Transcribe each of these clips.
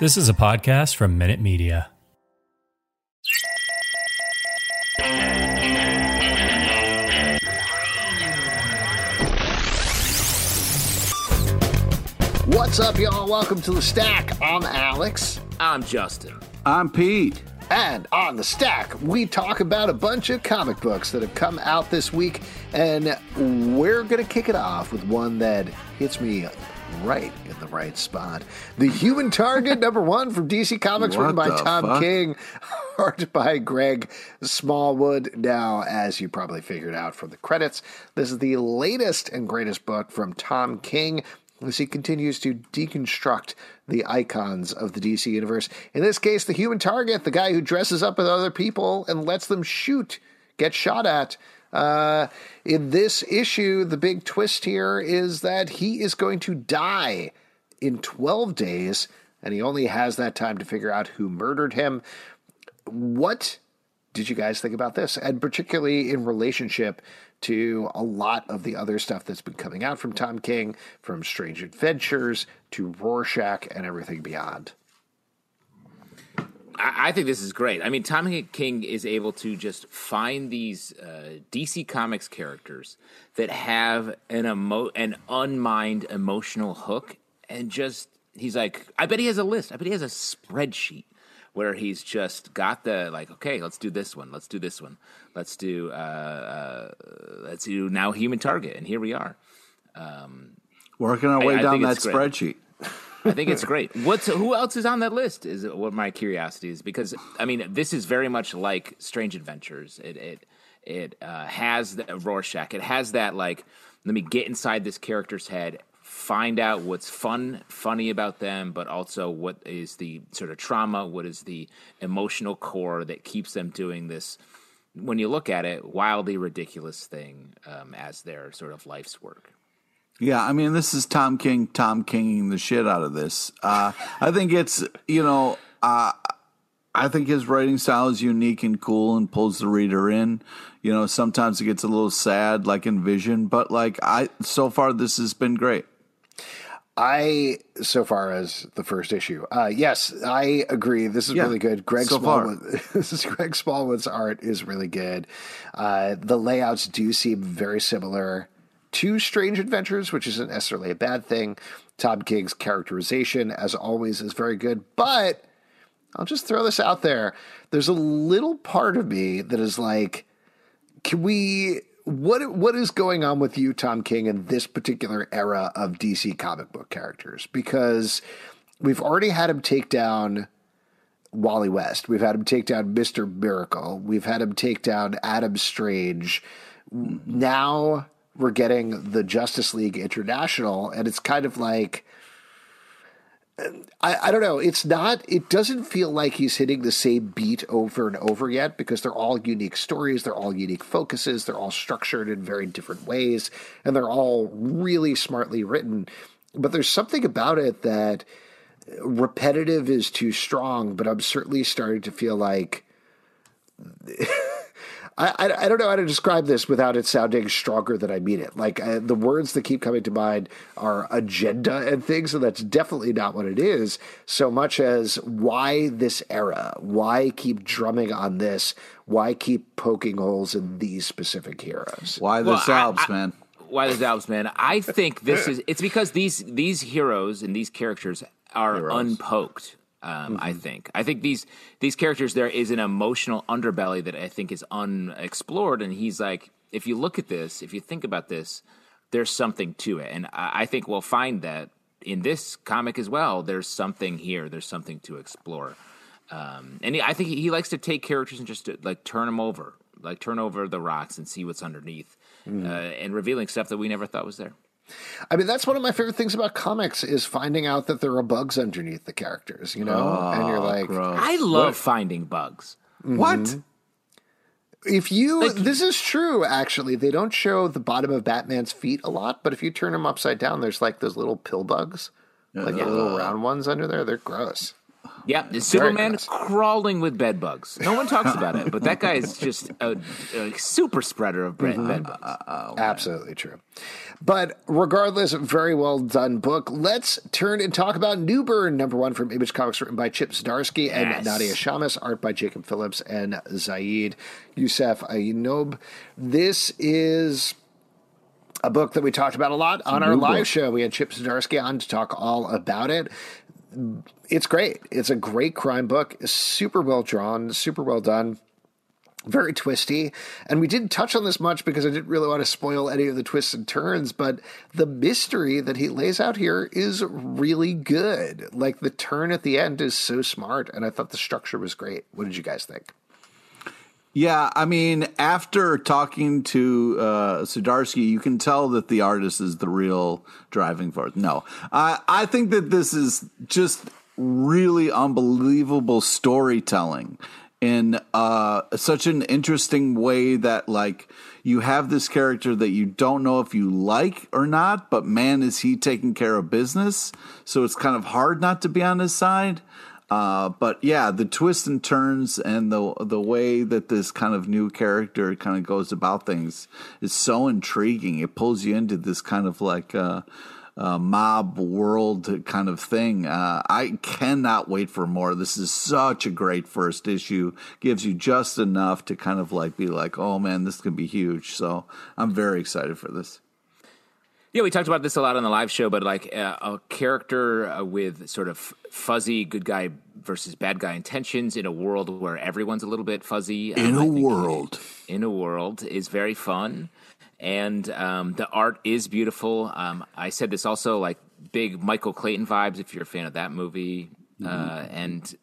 This is a podcast from Minute Media. What's up, y'all? Welcome to the Stack. I'm Alex. I'm Justin. I'm Pete. And on the stack, we talk about a bunch of comic books that have come out this week, and we're going to kick it off with one that hits me right in the right spot. The Human Target, number one from DC Comics, What written by Tom fuck? King, art by Greg Smallwood. Now, as you probably figured out from the credits, this is the latest and greatest book from Tom King as he continues to deconstruct the icons of the DC universe. In this case, the Human Target, the guy who dresses up with other people and lets them shoot, get shot at. Uh, in this issue, the big twist here is that he is going to die in 12 days, and he only has that time to figure out who murdered him. What did you guys think about this? And particularly in relationship to a lot of the other stuff that's been coming out from Tom King, from Strange Adventures to Rorschach and everything beyond. I, I think this is great. I mean, Tom King is able to just find these uh, DC Comics characters that have an emo- an unmined emotional hook, and just he's like, I bet he has a list. I bet he has a spreadsheet where he's just got the like, okay, let's do this one, let's do this one, let's do uh, uh, let's do now Human Target, and here we are. Working our way I down think that spreadsheet. I think it's great. What's who else is on that list? Is what my curiosity is because I mean this is very much like Strange Adventures. It it it uh, has the Rorschach. It has that like let me get inside this character's head, find out what's fun, funny about them, but also what is the sort of trauma, what is the emotional core that keeps them doing this. When you look at it, wildly ridiculous thing um, as their sort of life's work. Yeah, I mean, this is Tom King, Tom Kinging the shit out of this. Uh, I think it's, you know, uh, I think his writing style is unique and cool and pulls the reader in. You know, sometimes it gets a little sad, like in Vision, but like I, so far, this has been great. I, so far as the first issue, uh, yes, I agree. This is Yeah, really good. Greg so. Smallwood, this is Greg Smallwood's art is really good. Uh, the layouts do seem very similar to Strange Adventures, which isn't necessarily a bad thing. Tom King's characterization, as always, is very good, but I'll just throw this out there. There's a little part of me that is like, can we what what is going on with you tom king in this particular era of dc comic book characters because we've already had him take down wally west we've had him take down mr miracle we've had him take down adam strange now we're getting the justice league international and it's kind of like I, I don't know. It's not, it doesn't feel like he's hitting the same beat over and over yet because they're all unique stories. They're all unique focuses. They're all structured in very different ways and they're all really smartly written. But there's something about it that repetitive is too strong, but I'm certainly starting to feel like I, I, I don't know how to describe this without it sounding stronger than I mean it. Like uh, the words that keep coming to mind are agenda and things, and that's definitely not what it is. So much as why this era? Why keep drumming on this? Why keep poking holes in these specific heroes? Why Well, this I- Alps, I- man? why the Alps, man? I think this is it's because these these heroes and these characters are unpoked. Um, I think I think these these characters there is an emotional underbelly that I think is unexplored, and he's like, if you look at this, if you think about this, there's something to it, and I, I think we'll find that in this comic as well. There's something here. There's something to explore. Um, and he, I think he, he likes to take characters and just to, like turn them over, like turn over the rocks and see what's underneath, uh, and revealing stuff that we never thought was there. I mean, that's one of my favorite things about comics is finding out that there are bugs underneath the characters, you know? and you're ah, like, gross. I love finding bugs. Mm-hmm. What? if you, this is true, actually. They don't show the bottom of Batman's feet a lot, but if you turn him upside down, there's like those little pill bugs, like the little uh. round ones under there. They're gross. Yeah, Superman gross. crawling with bed bugs. No one talks about it, but that guy is just a, a super spreader of bed, bed bugs. Absolutely true. But regardless, very well done book. Let's turn and talk about Newburn, number one from Image Comics, written by Chip Zdarsky and Yes. Nadia Shammas, art by Jacob Phillips and Ziyed Yusuf Aynob. This is a book that we talked about a lot on our live show. We had Chip Zdarsky on to talk all about it. It's great. It's a great crime book. It's super well drawn, super well done very twisty. And we didn't touch on this much because I didn't really want to spoil any of the twists and turns, but the mystery that he lays out here is really good. Like the turn at the end is so smart, and I thought the structure was great. What did you guys think? Yeah, I mean, after talking to uh, Zdarsky, you can tell that the artist is the real driving force. No, I I think that this is just really unbelievable storytelling in uh, such an interesting way that like you have this character that you don't know if you like or not, but man, is he taking care of business? So it's kind of hard not to be on his side. Uh, but yeah, the twists and turns and the the way that this kind of new character kind of goes about things is so intriguing. It pulls you into this kind of like uh, uh, mob world kind of thing. Uh, I cannot wait for more. This is such a great first issue. Gives you just enough to kind of like be like, oh man, this could be huge. So I'm very excited for this. Yeah, we talked about this a lot on the live show, but like uh, a character uh, with sort of fuzzy good guy versus bad guy intentions in a world where everyone's a little bit fuzzy. In um, a I think world. in a world is very fun, and um, the art is beautiful. Um, I said this also like big Michael Clayton vibes if you're a fan of that movie, uh, and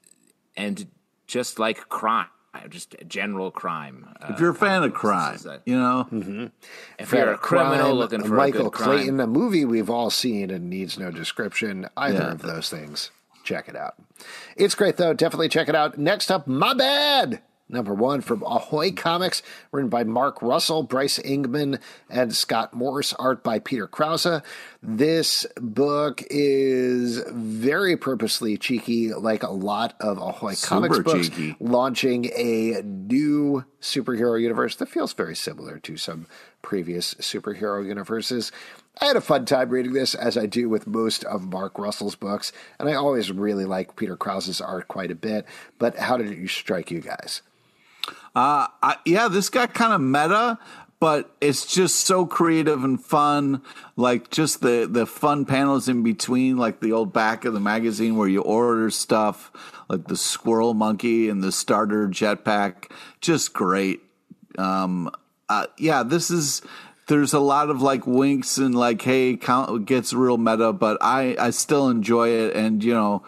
and just like crime, just general crime. Uh, If you're a fan of crime, is a- you know, if you're a criminal Crime, looking for Michael a good crime, Clayton, a movie we've all seen and needs no description. Either Yeah. of those things. Check it out. It's great though. Definitely check it out. Next up, My Bad. Number one from Ahoy Comics, written by Mark Russell, Bryce Ingman, and Scott Morse, art by Peter Krause. This book is very purposely cheeky, like a lot of Ahoy Comics books, cheeky. launching a new superhero universe that feels very similar to some previous superhero universes. I had a fun time reading this, as I do with most of Mark Russell's books, and I always really like Peter Krause's art quite a bit. But how did it strike you guys? Uh, I, yeah, this got kind of meta, but it's just so creative and fun. Like just the the fun panels in between, like the old back of the magazine where you order stuff, like the squirrel monkey and the starter jetpack. Just great. Um, uh, yeah, this is. There's a lot of like winks and like, hey, count gets real meta, but I I still enjoy it, and you know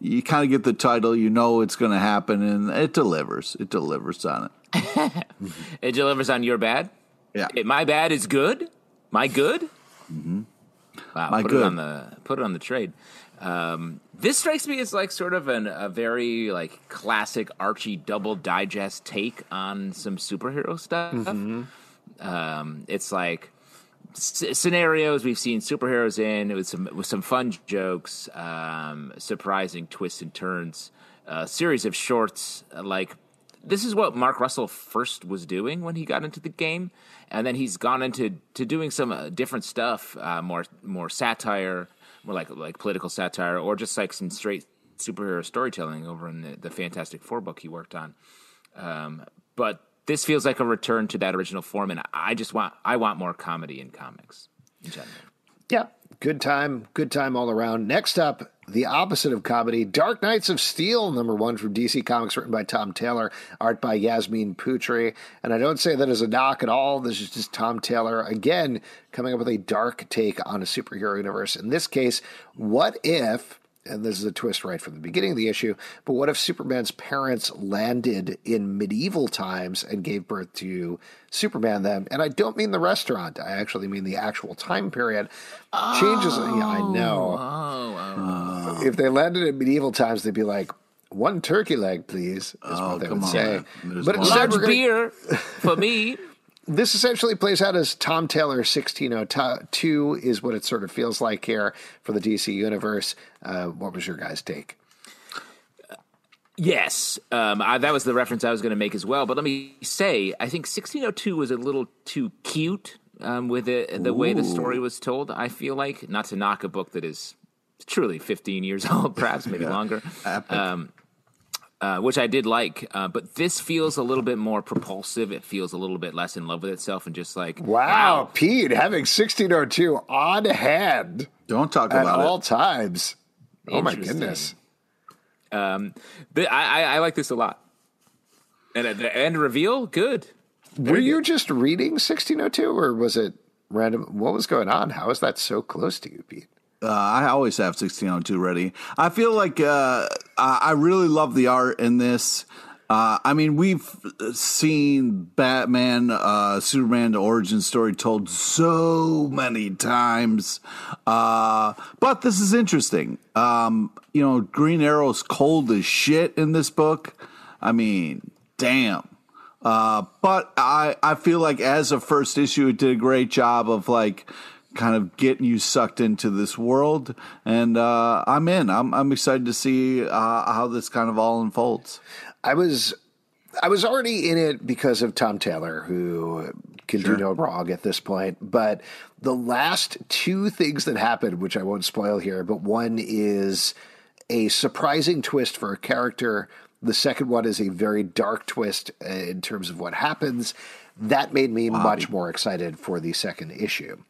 you kind of get the title, you know it's going to happen, and it delivers. It delivers on it. it delivers on your bad. Yeah. It- my bad is good. My good. Mm-hmm. Wow. My put good. it on the put it on the trade. Um, this strikes me as like sort of an, a very like classic Archie double digest take on some superhero stuff. Um, it's like scenarios we've seen superheroes in with some with some fun jokes, um, surprising twists and turns. A series of shorts uh, like this is what Mark Russell first was doing when he got into the game, and then he's gone into to doing some uh, different stuff, uh, more more satire, more like like political satire, or just like some straight superhero storytelling over in the, the Fantastic Four book he worked on. Um, but this feels like a return to that original form, and I just want I want more comedy in comics in general. Yeah, good time, good time all around. Next up, the opposite of comedy, Dark Knights of Steel, number one from DC Comics, written by Tom Taylor, art by Yasmine Putri. And I don't say that as a knock at all. This is just Tom Taylor again coming up with a dark take on a superhero universe. In this case, what if and this is a twist right from the beginning of the issue, but what if Superman's parents landed in medieval times and gave birth to Superman then? And I don't mean the restaurant, I actually mean the actual time period. Changes, yeah, I oh, know. Oh, oh, If they landed in medieval times, they'd be like, one turkey leg, please, is Oh, what they come would on. say. There's But instead, large gonna- beer for me. This essentially plays out as Tom Taylor 1602 is what it sort of feels like here for the DC universe. Uh, what was your guys' take? Yes, um, I, that was the reference I was going to make as well. But let me say, I think 1602 was a little too cute um, with it, the way the story was told. I feel like not to knock a book that is truly 15 years old, perhaps maybe longer, um, uh, which I did like. Uh, but this feels a little bit more propulsive. It feels a little bit less in love with itself, and just like Wow, Pete having 1602 on hand Don't talk about it. at about all times. Oh my goodness. Um, the, I, I, I like this a lot. And at the end reveal, good. Were you just reading 1602 or was it random? What was going on? How is that so close to you, Pete? Uh, I always have 1602 ready. I feel like uh, I really love the art in this. Uh, I mean, we've seen Batman, uh, Superman the origin story told so many times, uh, but this is interesting. Um, you know, Green Arrow's cold as shit in this book. I mean, damn. Uh, but I, I feel like as a first issue, it did a great job of like kind of getting you sucked into this world, and uh, I'm in. I'm I'm excited to see uh, how this kind of all unfolds. I was I was already in it because of Tom Taylor, who can do no wrong at this point. But the last two things that happened, which I won't spoil here, but one is a surprising twist for a character. The second one is a very dark twist uh, in terms of what happens. That made me much more excited for the second issue.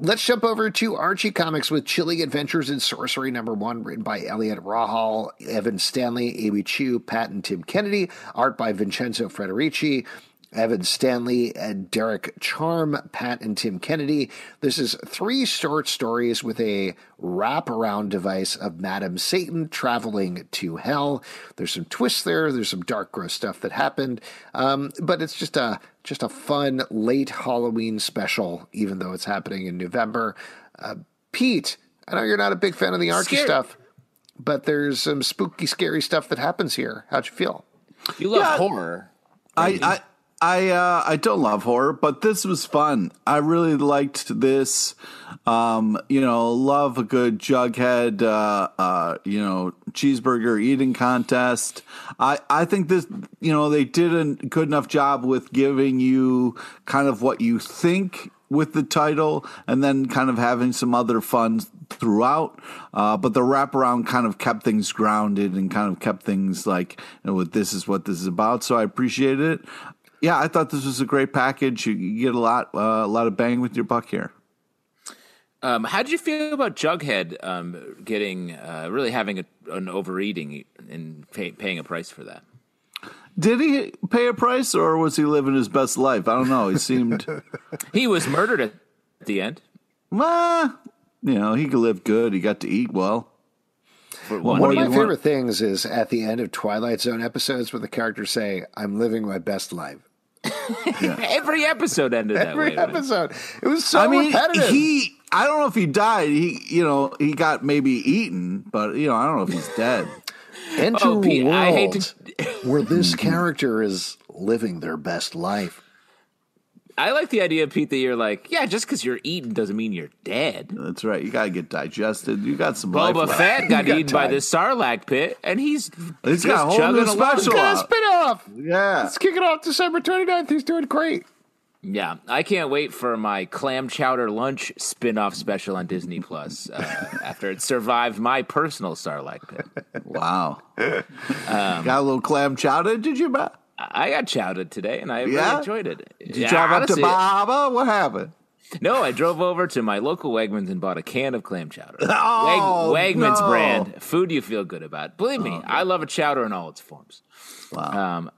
Let's jump over to Archie Comics with Chilling Adventures in Sorcery number one, written by Eliot Rahal, Evan Stanley, Amy Chu, Pat and Tim Kennedy, art by Vincenzo Federici. Evan Stanley and Derek Charm, Pat and Tim Kennedy. This is three short stories with a wraparound device of Madam Satan traveling to hell. There's some twists there. There's some dark, gross stuff that happened, um, but it's just a just a fun late Halloween special, even though it's happening in November. Uh, Pete, I know you're not a big fan of the Archie Scary. stuff, but there's some spooky, scary stuff that happens here. How'd you feel? You love Yeah. horror. I I I, uh, I don't love horror, but this was fun. I really liked this. Um, you know, love a good Jughead, uh, uh, you know, cheeseburger eating contest. I, I think this, you know, they did a good enough job with giving you kind of what you think with the title and then kind of having some other fun throughout. Uh, but the wraparound kind of kept things grounded and kind of kept things like, you know, this is what this is about. So I appreciate it. Yeah, I thought this was a great package. You, you get a lot, uh, a lot of bang with your buck here. Um, how did you feel about Jughead um, getting uh, really having a, an overeating and pay, paying a price for that? Did he pay a price or was he living his best life? I don't know. He seemed, He was murdered at the end. well, you know, he could live good. He got to eat well. One One of my you want- favorite things is at the end of Twilight Zone episodes where the characters say, I'm living my best life. Every episode ended that Every way. episode. It was so I mean, repetitive. he. I don't know if he died. He, you know, he got maybe eaten, but you know, I don't know if he's dead. Enter Oh, a world I hate to- where this character is living their best life. I like the idea, Pete, that you're like, yeah, just because you're eating doesn't mean you're dead. That's right. You got to get digested. You got some life Boba left. Fett got got eaten by time. the Sarlacc pit, and he's He's just got a whole chugging new special. Got spin off. Yeah. Let's off December 29th. He's doing great. Yeah, I can't wait for my clam chowder lunch spin-off special on Disney Plus uh, after it survived my personal Sarlacc pit. Wow. Um, got a little clam chowder, did you, Matt? I got chowdered today, and I Yeah? really enjoyed it. Did you drive up to Bahama? What happened? No, I drove over to my local Wegmans and bought a can of clam chowder. Oh, Weg- Wegmans no. Oh, brand food you feel good about. Believe me, I love a chowder in all its forms. Wow. Um,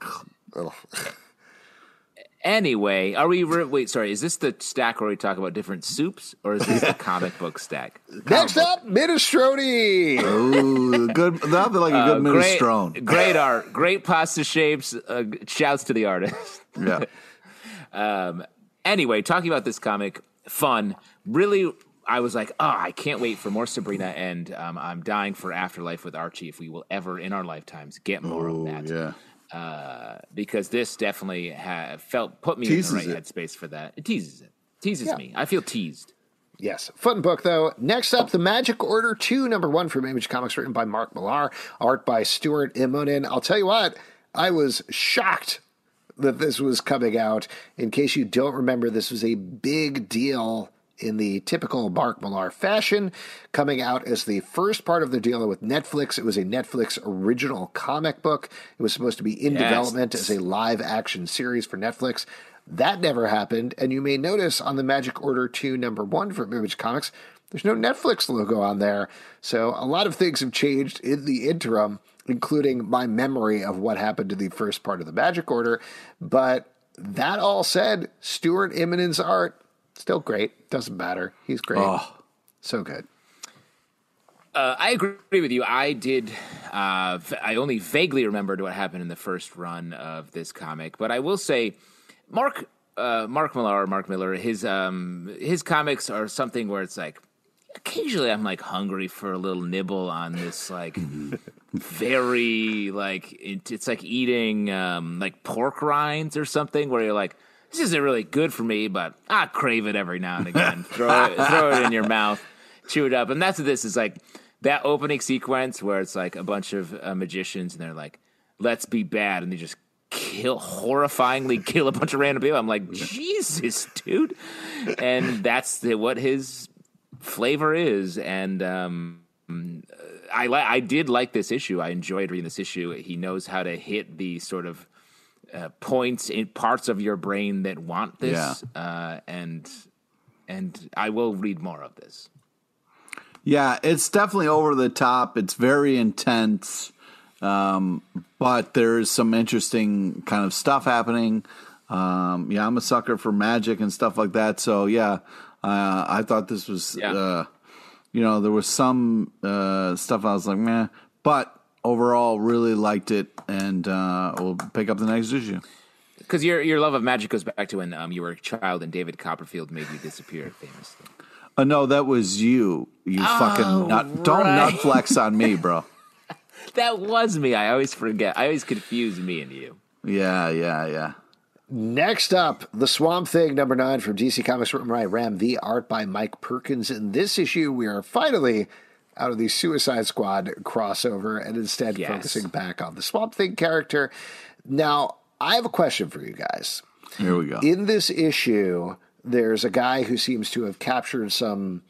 Anyway, are we? Re- wait, sorry. Is this the stack where we talk about different soups, or is this the comic book stack? Next up, minestrone. Ooh, good. Nothing like a good Uh, great, minestrone. great art, great pasta shapes. Uh, shouts to the artist. Yeah. um. anyway, talking about this comic, fun. Really, I was like, oh, I can't wait for more Sabrina, and um, I'm dying for Afterlife with Archie. If we will ever in our lifetimes get more Ooh, of that, yeah. Uh, because this definitely ha- felt put me Teases in the right it. headspace for that. It teases it, teases Yeah. me. I feel teased. Yes, fun book though. Next up, The Magic Order 2, number one from Image Comics, written by Mark Millar, art by Stuart Immonen. I'll tell you what, I was shocked that this was coming out. In case you don't remember, this was a big deal in the typical Mark Millar fashion, coming out as the first part of the deal with Netflix. It was a Netflix original comic book. It was supposed to be in Yes. development as a live action series for Netflix. That never happened, and you may notice on the Magic Order 2 number 1 from Image Comics, there's no Netflix logo on there. So a lot of things have changed in the interim, including my memory of what happened to the first part of the Magic Order. But that all said, Stuart Immonen's art, still great. Doesn't matter. He's great. Oh, So good. Uh, I agree with you. I did. Uh, v- I only vaguely remembered what happened in the first run of this comic, but I will say, Mark uh, Mark Millar, Mark Miller, his um, his comics are something where it's like occasionally I'm like hungry for a little nibble on this like very like it, it's like eating um, like pork rinds or something where you're like this isn't really good for me, but I crave it every now and again. throw it throw it in your mouth, chew it up, and that's what this is like. That opening sequence where it's like a bunch of uh, magicians and they're like, "Let's be bad," and they just kill horrifyingly kill a bunch of random people. I'm like, Jesus, dude, and that's the, what his flavor is, and um, I li- I did like this issue. I enjoyed reading this issue. He knows how to hit the sort of uh, points in parts of your brain that want this, uh, and and I will read more of this. Yeah, it's definitely over the top. It's very intense, um, but there's some interesting kind of stuff happening. Um, yeah, I'm a sucker for magic and stuff like that. So yeah, uh, I thought this was, Yeah. uh, you know, there was some uh, stuff I was like, man, but overall, really liked it, and uh, we'll pick up the next issue. Because your your love of magic goes back to when um, you were a child and David Copperfield made you disappear famously. Uh, no, that was you. You fucking nut. Don't right. nut flex on me, bro. That was me. I always forget. I always confuse me and you. Yeah, yeah, yeah. Next up, The Swamp Thing, number nine from DC Comics, written by Ram V art by Mike Perkins. In this issue, we are finally out of the Suicide Squad crossover and instead Yes. focusing back on the Swamp Thing character. Now, I have a question for you guys. Here we go. In this issue, there's a guy who seems to have captured some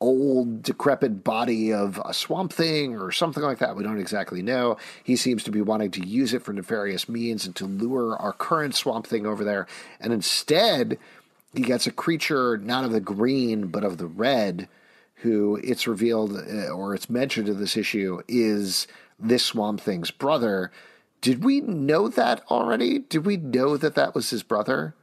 old, decrepit body of a swamp thing or something like that. We don't exactly know. He seems to be wanting to use it for nefarious means and to lure our current swamp thing over there. And instead, he gets a creature not of the green, but of the red, who it's revealed uh, or it's mentioned in this issue is this swamp thing's brother. Did we know that already? Did we know that that was his brother?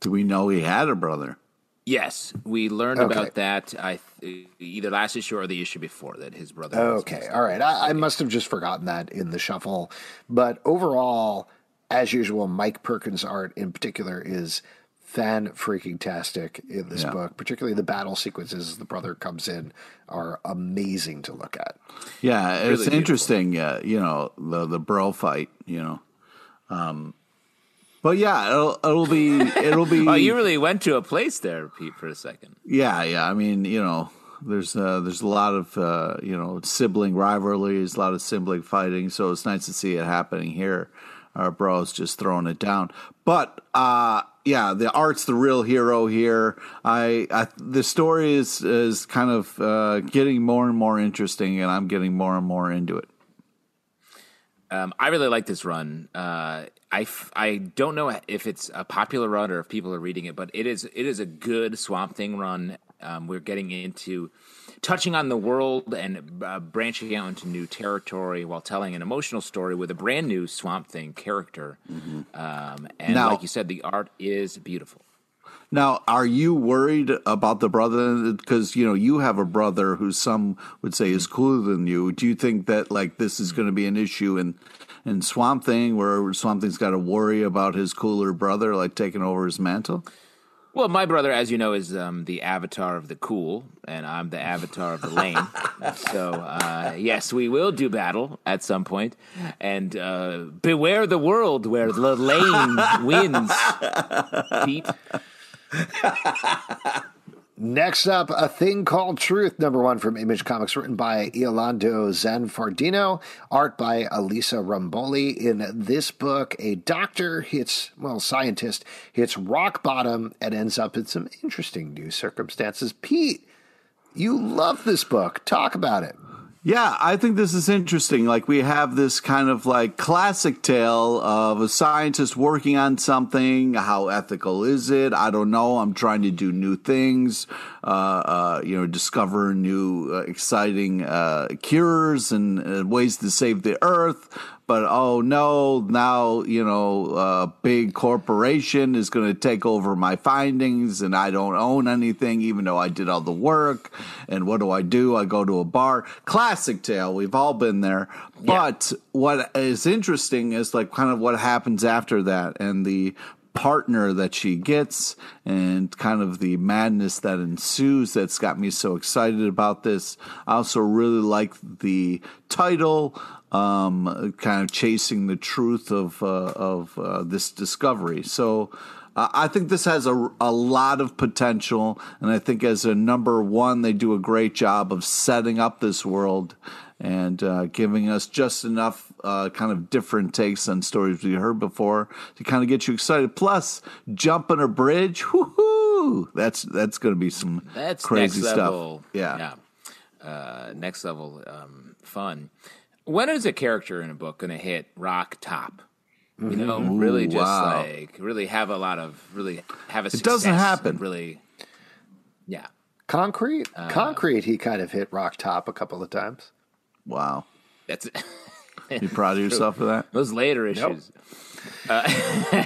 Do we know he had a brother? Yes, we learned Okay. about that. I th- either last issue or the issue before that his brother. Okay, all right. I, I must have just forgotten that in the shuffle. But overall, as usual, Mike Perkins' art in particular is fan freaking tastic in this Yeah. book. Particularly the battle sequences as the brother comes in are amazing to look at. Yeah, it's beautiful. interesting. Uh, you know the the bro fight. You know, um, but yeah, it'll it'll be it'll be. Oh, you really went to a place there, Pete, for a second. yeah, yeah. I mean, you know, there's uh, there's a lot of uh, you know sibling rivalries, a lot of sibling fighting. So it's nice to see it happening here. Our bros just throwing it down, but uh, yeah, the art's the real hero here. I, I the story is is kind of uh, getting more and more interesting, and I'm getting more and more into it. Um, I really like this run. Uh, I, f- I don't know if it's a popular run or if people are reading it, but it is it is a good Swamp Thing run. Um, we're getting into touching on the world and uh, branching out into new territory while telling an emotional story with a brand new Swamp Thing character. Um, and Now- like you said, the art is beautiful. Now, are you worried about the brother? Because you know you have a brother who some would say is cooler than you. Do you think that like this is going to be an issue in in Swamp Thing, where Swamp Thing's got to worry about his cooler brother like taking over his mantle? Well, my brother, as you know, is um, the avatar of the cool, and I'm the avatar of the lame. so, uh, yes, we will do battle at some point, and uh, beware the world where the lame wins. Pete, Next up, A Thing Called Truth, number one from Image Comics, written by Iolanda Zanfardino, art by Elisa Romboli. In this book, a doctor hits, well, scientist hits rock bottom and ends up in some interesting new circumstances. Pete, you love this book. Talk about it. Yeah, I think this is interesting. Like we have this kind of like classic tale of a scientist working on something. How ethical is it? I don't know. I'm trying to do new things. Uh, uh, you know, discover new uh, exciting uh, cures and uh, ways to save the earth. But oh no, now you know a big corporation is going to take over my findings, and I don't own anything, even though I did all the work. And what do I do? I go to a bar. Classic tale. We've all been there. But what is interesting is like kind of what happens after that, and the partner that she gets and kind of the madness that ensues that's got me so excited about this. I also really like the title, um, kind of chasing the truth of uh, of uh, this discovery. So. Uh, I think this has a, a lot of potential, and I think as a number one, they do a great job of setting up this world and uh, giving us just enough uh, kind of different takes on stories we heard before to kind of get you excited. Plus, jumping a bridge, whoo That's that's going to be some that's crazy stuff. level. Yeah. yeah. Uh, next level um, fun. When is a character in a book going to hit rock top? You know, really just wow. like really have a lot of really have a. It doesn't happen. Really, yeah. Concrete? Concrete, he kind of hit rock top a couple of times. Wow, That's you proud of yourself for that? those later issues. Uh,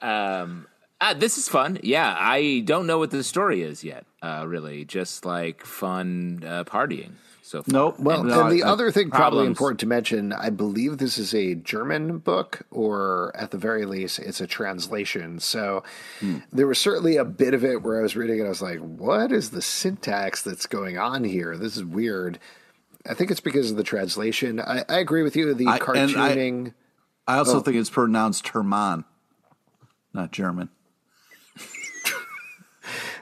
um, uh, this is fun. Yeah, I don't know what the story is yet. Uh, really, just like fun uh, partying. So far. Nope. Well, No, and the I- other thing, probably problems. important to mention, I believe this is a German book, or at the very least, it's a translation. So hmm. there was certainly a bit of it where I was reading it, I was like, what is the syntax that's going on here? This is weird. I think it's because of the translation. I, I agree with you. The I- and I- cartooning. I Oh. also think it's pronounced Herman, not German.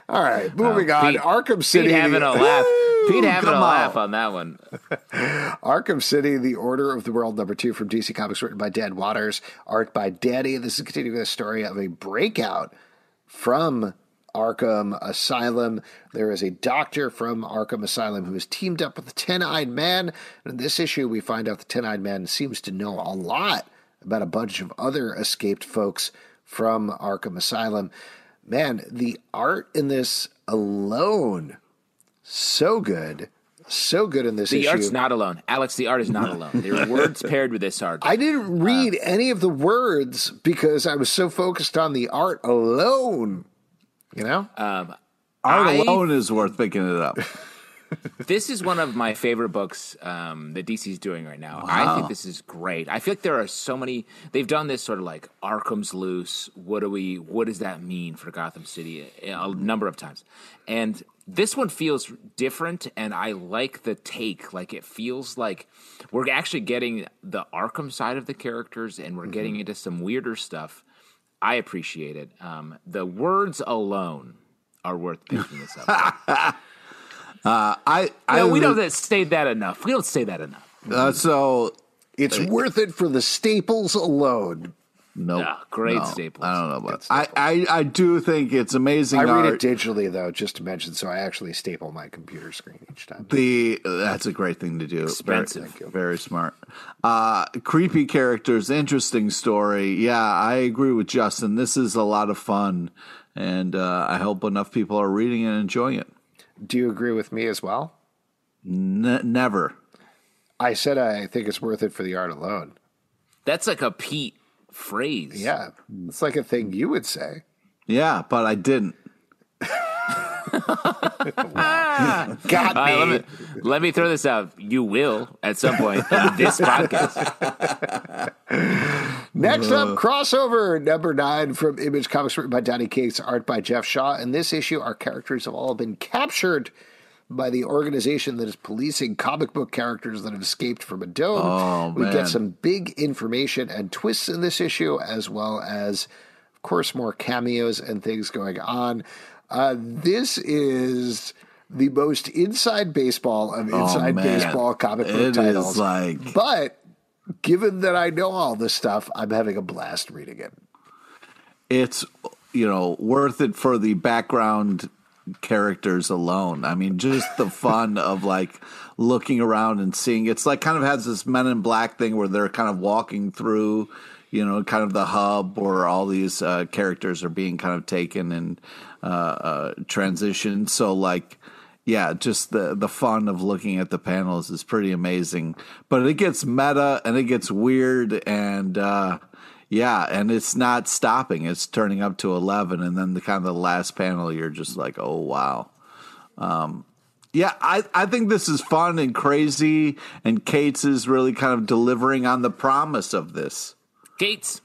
All right, moving oh, on. Oh, Pete- Arkham City. Pete having a laugh. Pete having a come laugh on. on that one. Arkham City, The Order of the World, number two from DC Comics, written by Dan Watters, art by Dani. This is continuing the story of a breakout from Arkham Asylum. There is a doctor from Arkham Asylum who has teamed up with the Ten Eyed Man. And in this issue, we find out the Ten Eyed Man seems to know a lot about a bunch of other escaped folks from Arkham Asylum. Man, the art in this alone, so good. So good in this The issue. art's not alone. Alex, the art is not alone. There are words paired with this art. I didn't read any of the words because I was so focused on the art alone. You know? um, Art I- alone is worth picking it up. this is one of my favorite books um, that DC's doing right now. I think this is great. I feel like there are so many. They've done this sort of like Arkham's loose. What do we? What does that mean for Gotham City? A, a number of times, and this one feels different. And I like the take. Like it feels like we're actually getting the Arkham side of the characters, and we're getting into some weirder stuff. I appreciate it. Um, the words alone are worth picking this up. I, I No, we don't say that enough. We don't say that enough. Uh, so It's worth it for the staples alone. no, Ah, great no, staples. I don't know about. I, I I do think it's amazing. I read art. it digitally though, just to mention, so I actually staple my computer screen each time. The that's a great thing to do. Expensive. Very, very smart. Uh, creepy characters, interesting story. Yeah, I agree with Justin. This is a lot of fun, and uh, I hope enough people are reading and enjoying it. Do you agree with me as well? N- never. I said I think it's worth it for the art alone. That's like a Pete phrase. Yeah, it's like a thing you would say. Yeah, but I didn't. Got All right, let me. me let me throw this out. You will at some point in this podcast. Next up, crossover number nine from Image Comics, written by Donny Cates, art by Geoff Shaw. In this issue, our characters have all been captured by the organization that is policing comic book characters that have escaped from a dome. Oh, we man. get some big information and twists in this issue, as well as, of course, more cameos and things going on. Uh, this is the most inside baseball of inside Oh, baseball comic book It is titles. like- but given that I know all this stuff, I'm having a blast reading it. It's you know worth it for the background characters alone. I mean, just the fun of like looking around and seeing. It's like kind of has this Men in Black thing where they're kind of walking through, you know, kind of the hub where all these uh, characters are being kind of taken and uh, uh, transitioned. So like. Yeah, just the the fun of looking at the panels is pretty amazing. But it gets meta and it gets weird and uh yeah, and it's not stopping. It's turning up to 11 and then the kind of the last panel you're just like, "Oh wow." Um yeah, I, I think this is fun and crazy, and Cates is really kind of delivering on the promise of this. Gates.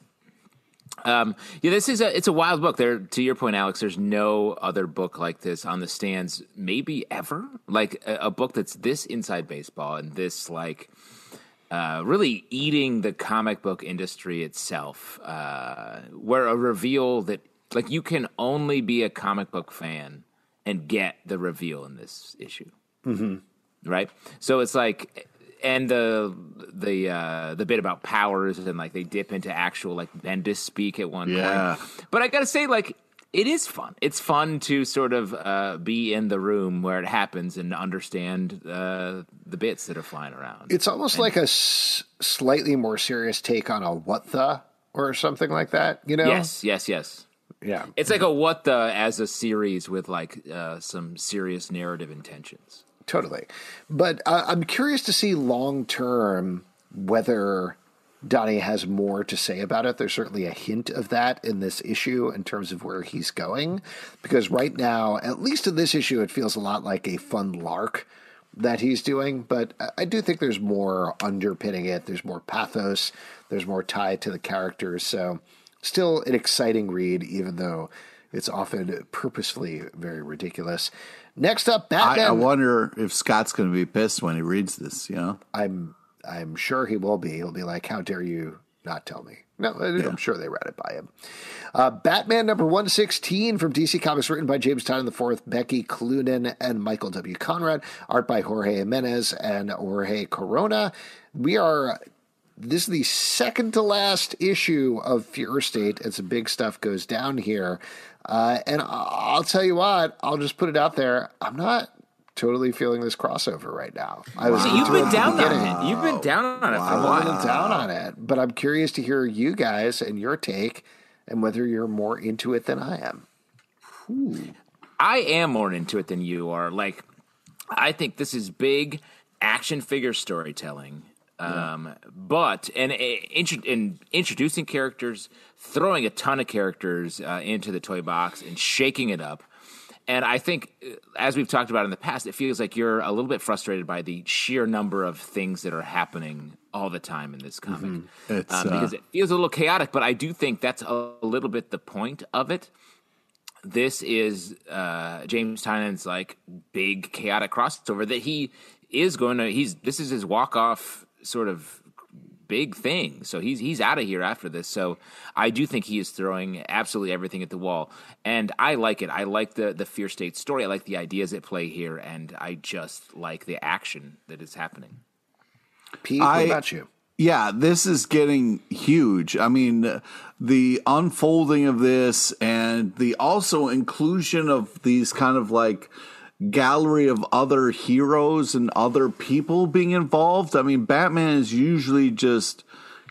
Um, yeah, this is a it's a wild book. There, to your point, Alex. There's no other book like this on the stands, maybe ever. Like a, a book that's this inside baseball and this like uh, really eating the comic book industry itself. Uh, where a reveal that like you can only be a comic book fan and get the reveal in this issue mm-hmm. right? So it's like, and the the uh, the bit about powers and like they dip into actual like Bendis speak at one Yeah. point. But I gotta say, like, it is fun. It's fun to sort of uh, be in the room where it happens and understand uh, the bits that are flying around. It's almost like a s- slightly more serious take on a what the or something like that. You know? yes, yes, yes. Yeah. It's like a what the as a series with like uh, some serious narrative intentions. Totally. But uh, I'm curious to see long term whether Donny has more to say about it. There's certainly a hint of that in this issue in terms of where he's going. Because right now, at least in this issue, it feels a lot like a fun lark that he's doing. But I- do think there's more underpinning it. There's more pathos, there's more tie to the characters. So, still an exciting read, even though it's often purposefully very ridiculous. Next up, I, Batman. I wonder if Scott's going to be pissed when he reads this, you know? I'm I'm sure he will be. He'll be like, "How dare you not tell me?" No, I'm sure they read it by him. Uh, Batman number one sixteen from DC Comics, written by James Tynion IV, Becky Cloonan, and Michael W. Conrad. Art by Jorge Jimenez and Jorge Corona. We are. This is the second to last issue of Fear State, and some big stuff goes down here. Uh, and I'll tell you what, I'll just put it out there. I'm not totally feeling this crossover right now. I was you've been down on it. You've been down on it for a while. little down on it, but I'm curious to hear you guys and your take and whether you're more into it than I am. Ooh. I am more into it than you are. Like, I think this is big action figure storytelling. Um, but and, and introducing characters, throwing a ton of characters uh, into the toy box and shaking it up. And I think, uh, as we've talked about in the past, it feels like you're a little bit frustrated by the sheer number of things that are happening all the time in this comic. It's, um, uh, because it feels a little chaotic, but I do think that's a little bit the point of it this is uh, James Tynion's like big chaotic crossover that he is going to. He's this is his walk off sort of big thing. So he's he's out of here after this. So I do think he is throwing absolutely everything at the wall, and I like it. I like the the Fear State story. I like the ideas at play here, and I just like the action that is happening. Pete, I- what about you? Yeah, this is getting huge. I mean, the unfolding of this and the also inclusion of these kind of like gallery of other heroes and other people being involved. I mean, Batman is usually just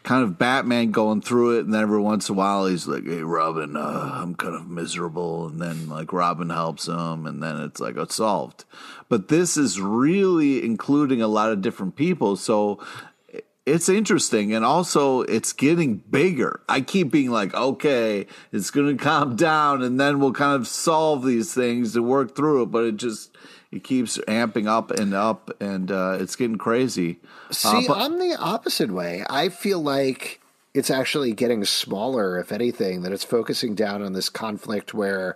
kind of Batman going through it, and then every once in a while he's like, "Hey, Robin, uh, I'm kind of miserable," and then like Robin helps him, and then it's like it's solved. But this is really including a lot of different people, so it's interesting and also it's getting bigger. I keep being like, okay, it's going to calm down and then we'll kind of solve these things and work through it. But it just, it keeps amping up and up and uh, it's getting crazy. See, uh, but, I'm the opposite way. I feel like it's actually getting smaller, if anything, that it's focusing down on this conflict where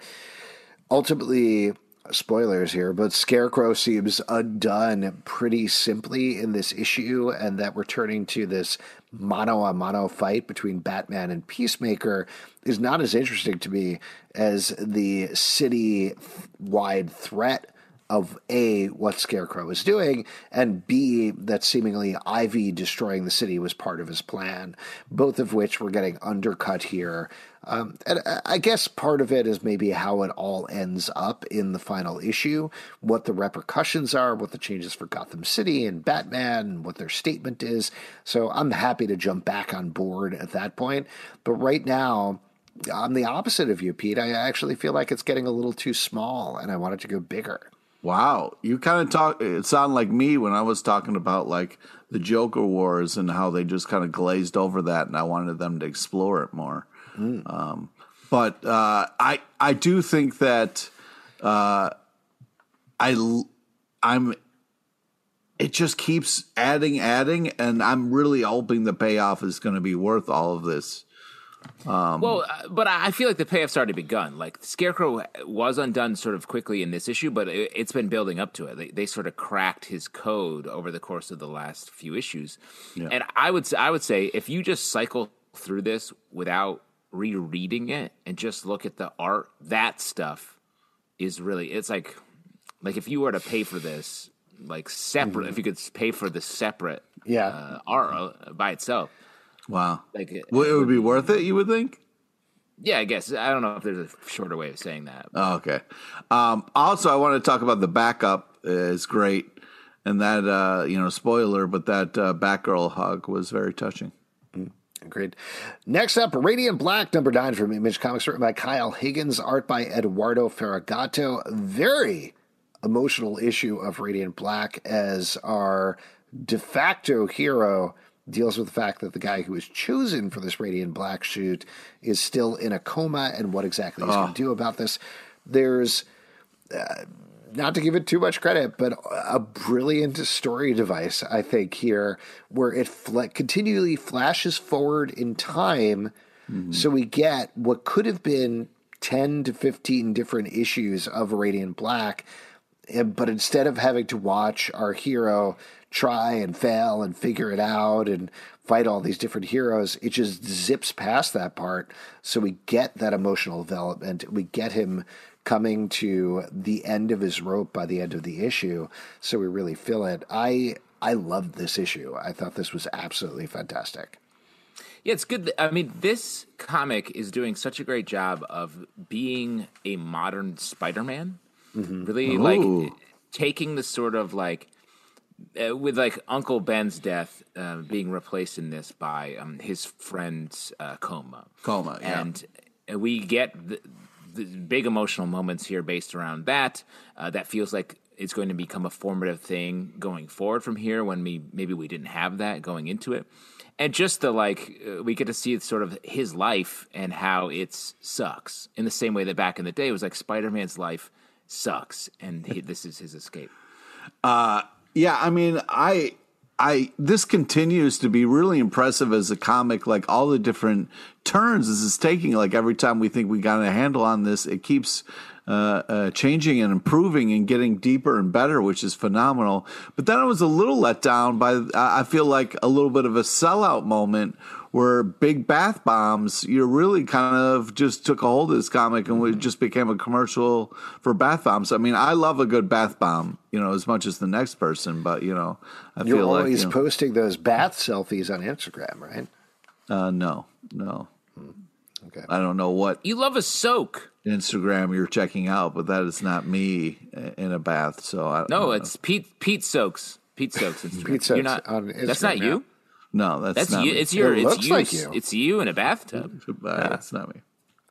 ultimately spoilers here, but Scarecrow seems undone pretty simply in this issue, and that we're to this mano a mano fight between Batman and Peacemaker is not as interesting to me as the city wide threat of A, what Scarecrow is doing, and B, that seemingly Ivy destroying the city was part of his plan, both of which were getting undercut here. Um, and I guess part of it is maybe how it all ends up in the final issue, what the repercussions are, what the changes for Gotham City and Batman, and what their statement is. So I'm happy to jump back on board at that point. But right now, I'm the opposite of you, Pete. I actually feel like it's getting a little too small, and I want it to go bigger. Wow, you kind of talk. It sounded like me when I was talking about like the Joker Wars and how they just kind of glazed over that, and I wanted them to explore it more. Mm. Um, but uh, I I do think that uh, I I'm it just keeps adding, adding, and I'm really hoping the payoff is going to be worth all of this. Um, well, uh, but I feel like the payoff's already begun. Like Scarecrow was undone sort of quickly in this issue, but it, has been building up to it. They, they, sort of cracked his code over the course of the last few issues. Yeah. And I would I would say if you just cycle through this without rereading it and just look at the art, that stuff is really it's like like if you were to pay for this like separate, mm-hmm. if you could pay for the separate yeah uh, art uh, by itself Wow. Like it, well, it would be worth it, you would think? Yeah, I guess. I don't know if there's a shorter way of saying that. Oh, okay. Um, also, I want to talk about the backup. Is great, and that uh, you know, spoiler, but that uh, Batgirl hug was very touching. Mm, agreed. Next up, Radiant Black, number nine from Image Comics, written by Kyle Higgins, art by Eduardo Ferigato. Very emotional issue of Radiant Black as our de facto hero deals with the fact that the guy who was chosen for this Radiant Black shoot is still in a coma and what exactly he's oh. going to do about this. There's, uh, not to give it too much credit, but a brilliant story device, I think, here, where it fl- continually flashes forward in time. Mm-hmm. So we get what could have been 10 to 15 different issues of Radiant Black. But instead of having to watch our hero try and fail and figure it out and fight all these different heroes. It just zips past that part. So we get that emotional development. We get him coming to the end of his rope by the end of the issue. So we really feel it. I I loved this issue. I thought this was absolutely fantastic. Yeah, it's good. I mean, this comic is doing such a great job of being a modern Spider-Man. Mm-hmm. Really, Ooh. like taking the sort of like uh, with like Uncle Ben's death uh, being replaced in this by um, his friend's uh, coma. Coma, yeah. And we get the, the, big emotional moments here based around that. Uh, that feels like it's going to become a formative thing going forward from here. When we maybe we didn't have that going into it, and just the like uh, we get to see sort of his life and how it sucks in the same way that back in the day it was like Spider Man's life sucks, and he, this is his escape. Uh yeah, I mean, I I this continues to be really impressive as a comic. Like all the different turns this is taking. Like every time we think we got a handle on this, it keeps uh, uh, changing and improving and getting deeper and better, which is phenomenal. But then I was a little let down by I feel like a little bit of a sellout moment where big bath bombs, you really kind of just took a hold of this comic and it just became a commercial for bath bombs. I mean, I love a good bath bomb, you know, as much as the next person, but you know, I You're feel always like you know, posting those bath selfies on Instagram, right? Uh, no, no. Hmm. Okay. I don't know what you love a soak. Instagram you're checking out, but that is not me in a bath. So I, no, I it's Pete Pete Soaks. Pete Soaks. Instagram. Pete Soaks. You're not, that's not you. No, that's, That's not you. me. It's your. It it's looks you. like you. It's you in a bathtub. Uh, That's not me.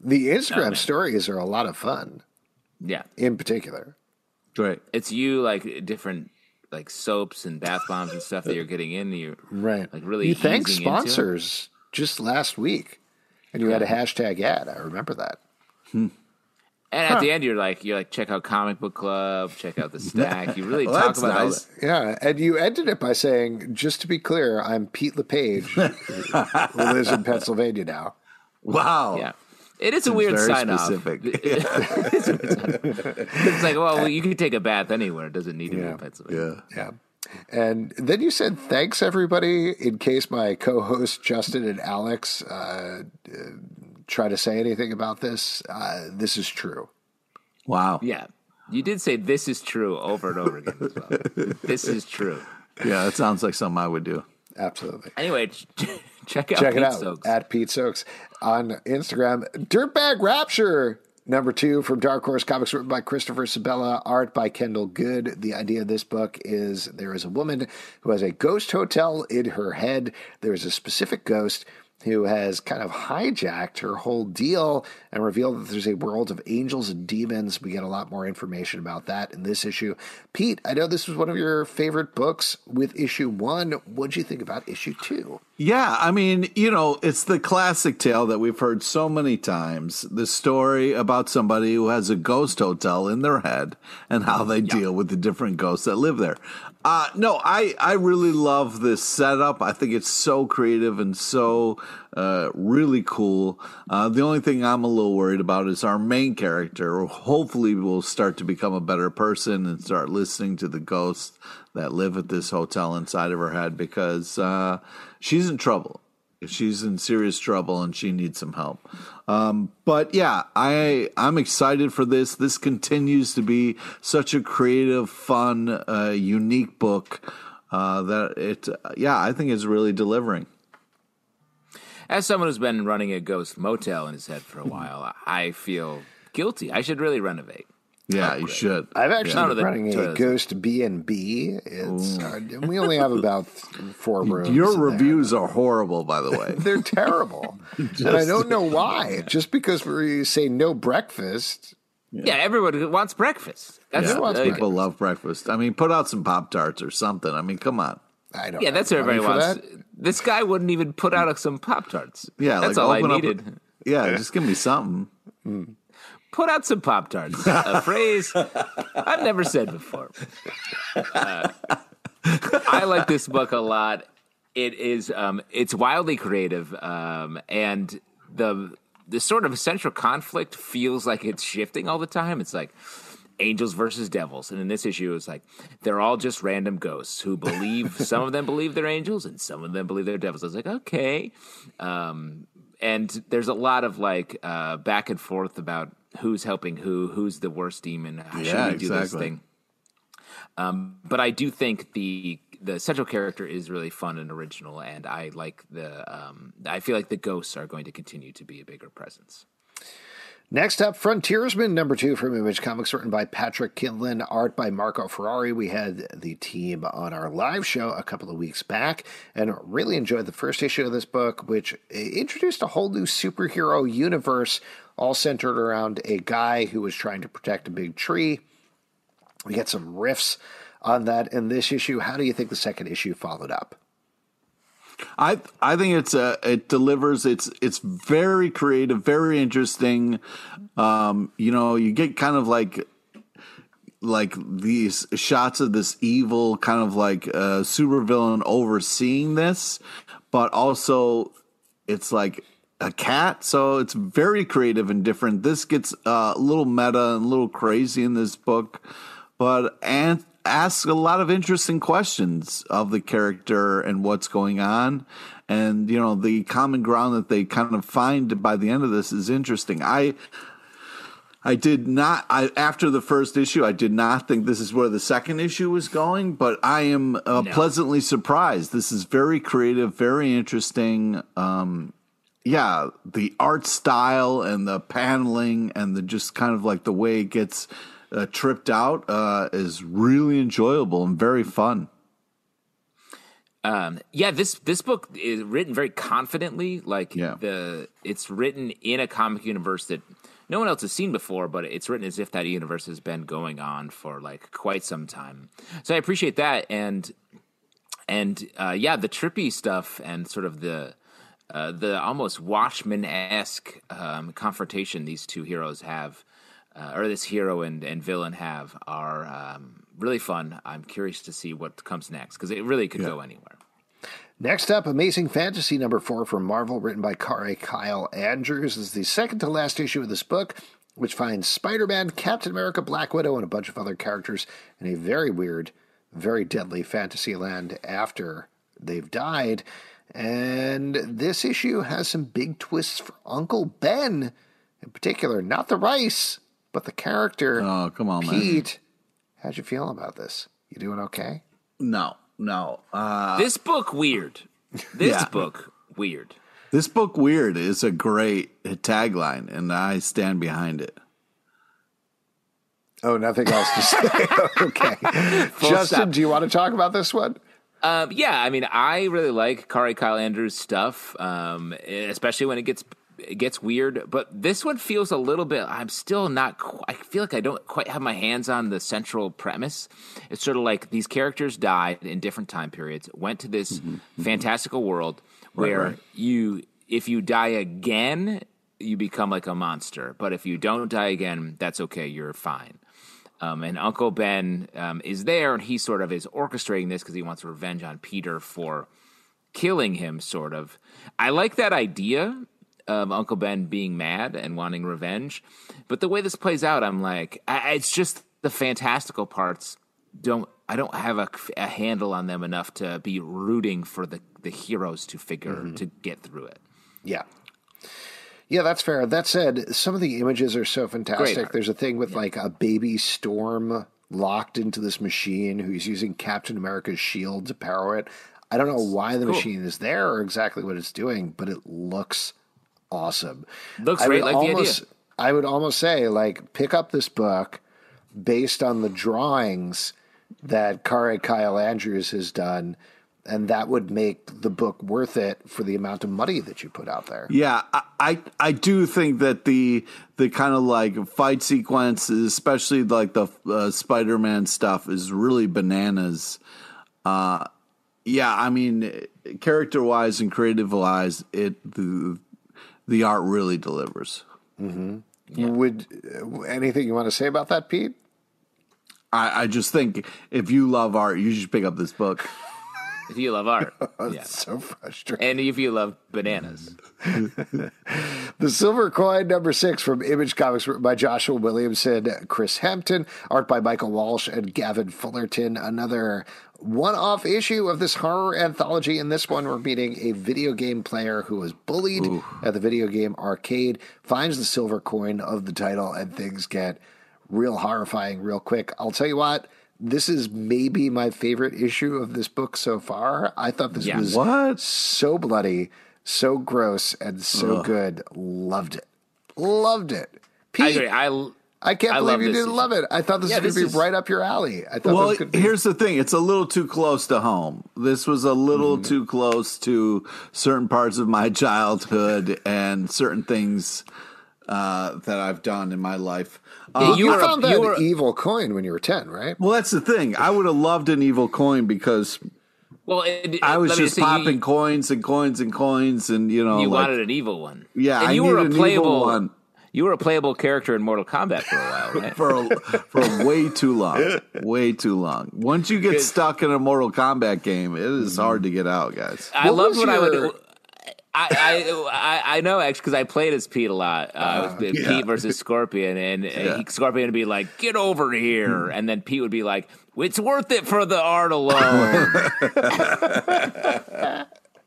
The Instagram man. stories are a lot of fun, Yeah, in particular. Great. it's you like different like soaps and bath bombs and stuff that you're getting in. You Right. Like really You thanked easing into sponsors just last week, and you had a hashtag ad. I remember that. And at the end, you're like, you're like, check out Comic Book Club, check out the Stack. You really Well, talk that's about all nice. that. Yeah, and you ended it by saying, "Just to be clear, I'm Pete LePage, who lives in Pennsylvania now." Wow. Yeah, it is a weird very sign specific. off. it's like, well, you can take a bath anywhere. It doesn't need to be Yeah. in Pennsylvania. Yeah. Yeah. And then you said, thanks everybody, in case my co hosts Justin and Alex uh, uh, try to say anything about this. Uh, this is true. Wow. Yeah. You did say this is true over and over again as well. this is true. Yeah, that sounds like something I would do. Absolutely. Anyway, ch- check out Check it Pete out Stokes. at Pete Soaks on Instagram. Dirtbag Rapture, number two from Dark Horse Comics, written by Christopher Sebela, art by Kendall Goode. The idea of this book is there is a woman who has a ghost hotel in her head. There is a specific ghost who has kind of hijacked her whole deal and revealed that there's a world of angels and demons. We get a lot more information about that in this issue. Pete, I know this was one of your favorite books with issue one. What'd you think about issue two? Yeah, I mean, you know, it's the classic tale that we've heard so many times the story about somebody who has a ghost hotel in their head and how they deal with the different ghosts that live there. Uh, no, I, I really love this setup. I think it's so creative and so uh, really cool. Uh, the only thing I'm a little worried about is our main character. Hopefully, will start to become a better person and start listening to the ghosts that live at this hotel inside of her head because uh, she's in trouble. She's in serious trouble and she needs some help. Um, but yeah, I I'm excited for this. This continues to be such a creative, fun, uh, unique book uh, that it. Yeah, I think it's really delivering. As someone who's been running a ghost motel in his head for a while, I feel guilty. I should really renovate. Yeah, you should. I've actually None been of the running a ghost B and B. It's uh, we only have about four rooms. Your in there. reviews are horrible, by the way. they're terrible, and I don't know why. Just because we say no breakfast, Yeah, everyone wants breakfast. That's Yeah, wants uh, breakfast? people love breakfast. I mean, put out some Pop Tarts or something. I mean, come on. I don't. yeah, that's what money everybody for wants. that. This guy wouldn't even put out some Pop Tarts. Yeah, that's like, all I open up a- needed. Yeah, just give me something. Put out some Pop Tarts. A phrase I've never said before. Uh, I like this book a lot. It is um, it's wildly creative, um, and the the sort of central conflict feels like it's shifting all the time. It's like angels versus devils, and in this issue, it's like they're all just random ghosts who believe. some of them believe they're angels, and some of them believe they're devils. I was like, okay. Um, and there's a lot of like uh, back and forth about who's helping who, who's the worst demon, how Yeah, should we do this exactly. thing. Um, but I do think the the central character is really fun and original, and I like the. Um, I feel like the ghosts are going to continue to be a bigger presence. Next up, Frontiersman number two from Image Comics, written by Patrick Kindlon, art by Marco Ferrari. We had the team on our live show a couple of weeks back and really enjoyed the first issue of this book, which introduced a whole new superhero universe, all centered around a guy who was trying to protect a big tree. We get some riffs on that in this issue. How do you think the second issue followed up? I I think it's a it delivers. It's it's very creative, very interesting. Um, you know, you get kind of like like these shots of this evil kind of like uh, supervillain overseeing this, but also it's like a cat. So it's very creative and different. This gets uh, a little meta and a little crazy in this book, but and asks a lot of interesting questions of the character and what's going on. And you know the common ground that they kind of find by the end of this is interesting. I I did not. I after the first issue, I did not think this is where the second issue was going, but I am uh, pleasantly surprised. This is very creative, very interesting. Um, yeah, the art style and the paneling and the just kind of like the way it gets uh, tripped out uh, is really enjoyable and very fun. Um, yeah, this this book is written very confidently. Like Yeah. the it's written in a comic universe that no one else has seen before, but it's written as if that universe has been going on for like quite some time. So I appreciate that, and and uh, yeah, the trippy stuff and sort of the uh, the almost Watchmen esque um, confrontation these two heroes have, uh, or this hero and, and villain have, are um, really fun. I'm curious to see what comes next because it really could go anywhere. Next up, Amazing Fantasy number four from Marvel, written by Kaare Kyle Andrews, this is the second to last issue of this book, which finds Spider Man, Captain America, Black Widow, and a bunch of other characters in a very weird, very deadly fantasy land after they've died. And this issue has some big twists for Uncle Ben, in particular, not the rice, but the character. Oh, come on, man. Pete. How'd you feel about this? You doing okay? No, no. Uh, this book weird. This Yeah. book weird. this book, Weird, is a great tagline, and I stand behind it. Oh, nothing else to say. okay. Justin, stop. do you want to talk about this one? Um, yeah, I mean, I really like Kaare Kyle Andrews' stuff, um, especially when it gets it gets weird. But this one feels a little bit. I'm still not. Qu- I feel like I don't quite have my hands on the central premise. It's sort of like these characters died in different time periods, went to this fantastical world where right. you, if you die again, you become like a monster. But if you don't die again, that's okay. You're fine. Um, and Uncle Ben um, is there, and he sort of is orchestrating this because he wants revenge on Peter for killing him, sort of. I like that idea of Uncle Ben being mad and wanting revenge, but the way this plays out, I'm like, I, it's just the fantastical parts don't. I don't have a, a handle on them enough to be rooting for the, the heroes to figure to get through it. Yeah. Yeah, that's fair. That said, some of the images are so fantastic. There's a thing with like a baby storm locked into this machine who's using Captain America's shield to power it. I don't know why the machine is there or exactly what it's doing, but it looks awesome. Looks I great, like the idea. I would almost say, like, pick up this book based on the drawings that Kaare Kyle Andrews has done, and that would make the book worth it for the amount of money that you put out there. Yeah, I, I I do think that the the kind of like fight sequences, especially like the uh, Spider Man stuff, is really bananas. Uh, yeah, I mean, character wise and creative wise, it the the art really delivers. Would uh, anything you want to say about that, Pete? I, I just think if you love art, you should pick up this book. If you love art, yeah. So frustrating. and if you love bananas. The Silver Coin, number six from Image Comics, written by Joshua Williamson, Chris Hampton, art by Michael Walsh and Gavin Fullerton. Another one off issue of this horror anthology. In this one, we're meeting a video game player who was bullied at the video game arcade, finds the silver coin of the title, and things get real horrifying real quick. I'll tell you what. This is maybe my favorite issue of this book so far. I thought this Yeah. was What? so bloody, so gross, and so good. Loved it. Loved it. Pete, I agree. I I can't I believe you didn't issue. love it. I thought this Yeah, was going to be is- right up your alley. I thought Well, this could be. here's the thing. It's a little too close to home. This was a little Mm-hmm. too close to certain parts of my childhood and certain things uh, that I've done in my life. Yeah, Uh, you, you were a- found that you were- evil coin when you were 10, right? well, that's the thing. I would have loved an evil coin because well, it, I was just say, you- popping coins and coins and coins, and you know, You like, wanted an evil one. Yeah, and I you were a an evil playable one. You were a playable character in Mortal Kombat for a while, right? for a, for way too long, way too long. Once you get stuck in a Mortal Kombat game, it is hard to get out, guys. I love What loved was when I your- would. I, I I I know actually because I played as Pete a lot. Uh, it was yeah. Pete versus Scorpion, and uh, he, Scorpion would be like, "Get over here," and then Pete would be like, "It's worth it for the art alone."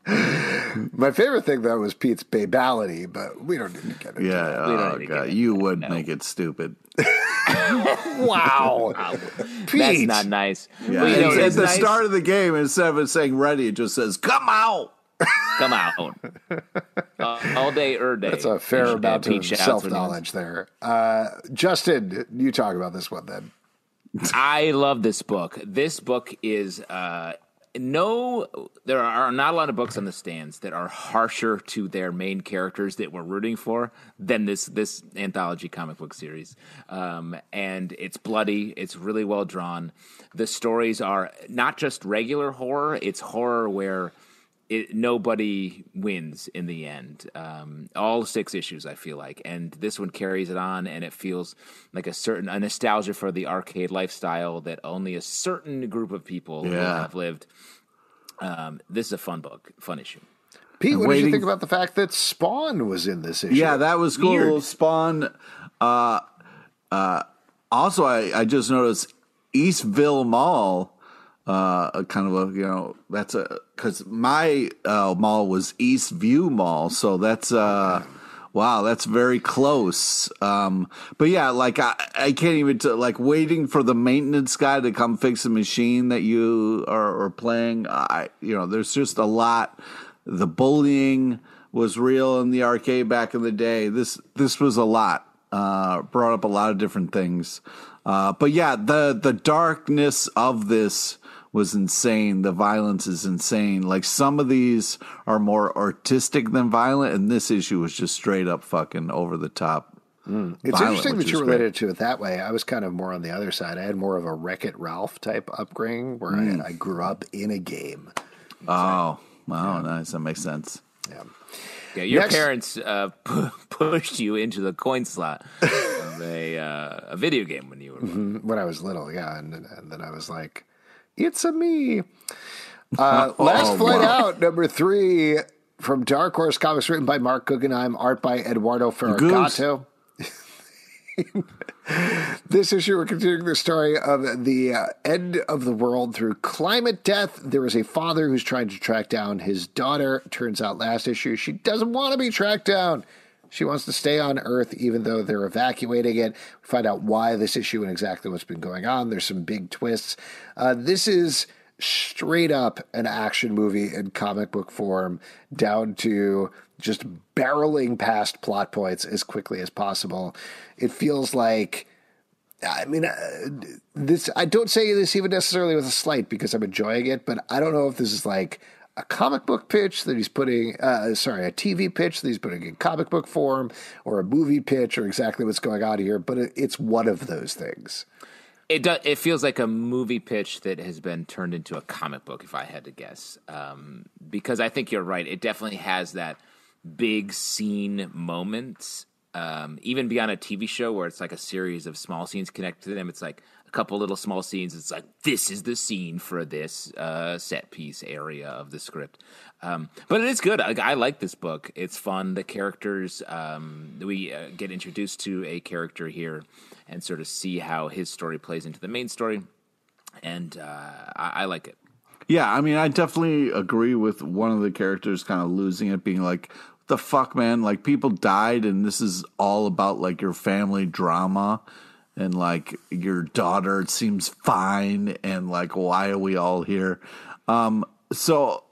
My favorite thing, though, was Pete's babality, but we don't need to get into Yeah, that. don't oh god, get you would make it stupid. Wow. Pete. That's not nice. Yeah, Well, you know, at the nice- start of the game, instead of it saying ready, it just says "come out." Come out uh, all day, or day. That's a fair amount of self knowledge there. Uh, Justin, you talk about this one then. I love this book. This book is uh, no, there are not a lot of books on the stands that are harsher to their main characters that we're rooting for than this this anthology comic book series. Um, and it's bloody. It's really well drawn. The stories are not just regular horror. It's horror where it, nobody wins in the end. Um, all six issues, I feel like, and this one carries it on, and it feels like a certain a nostalgia for the arcade lifestyle that only a certain group of people Yeah. have lived. Um, this is a fun book, fun issue. Pete, what did you think about the fact that Spawn was in this issue? Yeah, that was cool. Weird. Spawn. Uh, uh, also, I, I just noticed Eastville Mall. Uh, a kind of a you know that's a because my uh, mall was East View Mall, so that's uh wow that's very close. Um, but yeah, like I, I can't even t- like waiting for the maintenance guy to come fix the machine that you are, are playing. I you know there's just a lot. The bullying was real in the arcade back in the day. This this was a lot. Uh, brought up a lot of different things. Uh, but yeah, the the darkness of this was insane. The violence is insane. Like some of these are more artistic than violent, and this issue was just straight up fucking over the top. It's violent, interesting that you is related to it that way. I was kind of more on the other side. I had more of a Wreck It Ralph type upbringing where I, I grew up in a game. Oh, wow, nice. That makes sense. Yeah. Yeah, your Next- parents uh, pu- pushed you into the coin slot of a uh, a video game when you were. When I was little, yeah. And, and then I was like, it's a me. Uh, Last Flight Out, number three from Dark Horse Comics, written by Mark Guggenheim, art by Eduardo Ferigato. This issue, we're continuing the story of the uh, end of the world through climate death. There is a father who's trying to track down his daughter. Turns out, last issue, she doesn't want to be tracked down. She wants to stay on Earth, even though they're evacuating it. We find out why this issue and exactly what's been going on. There's some big twists. Uh, this is straight up an action movie in comic book form, down to just barreling past plot points as quickly as possible. It feels like I mean, uh, this. I don't say this even necessarily with a slight because I'm enjoying it, but I don't know if this is like a comic book pitch that he's putting. Uh, sorry, a TV pitch that he's putting in comic book form, or a movie pitch, or exactly what's going on here. But it, it's one of those things. It do, it feels like a movie pitch that has been turned into a comic book, if I had to guess. Um, because I think you're right. It definitely has that big scene moments, um, even beyond a TV show where it's like a series of small scenes connected to them. It's like couple little small scenes. It's like this is the scene for this uh, set piece area of the script. Um, but it is good. I, I like this book. It's fun. The characters um, we uh, get introduced to a character here and sort of see how his story plays into the main story, and uh, I, I like it. Yeah, I mean, I definitely agree with one of the characters kind of losing it, being like, the fuck, man! Like, people died, and this is all about like your family drama, and like your daughter seems fine, and like, why are we all here?" Um, so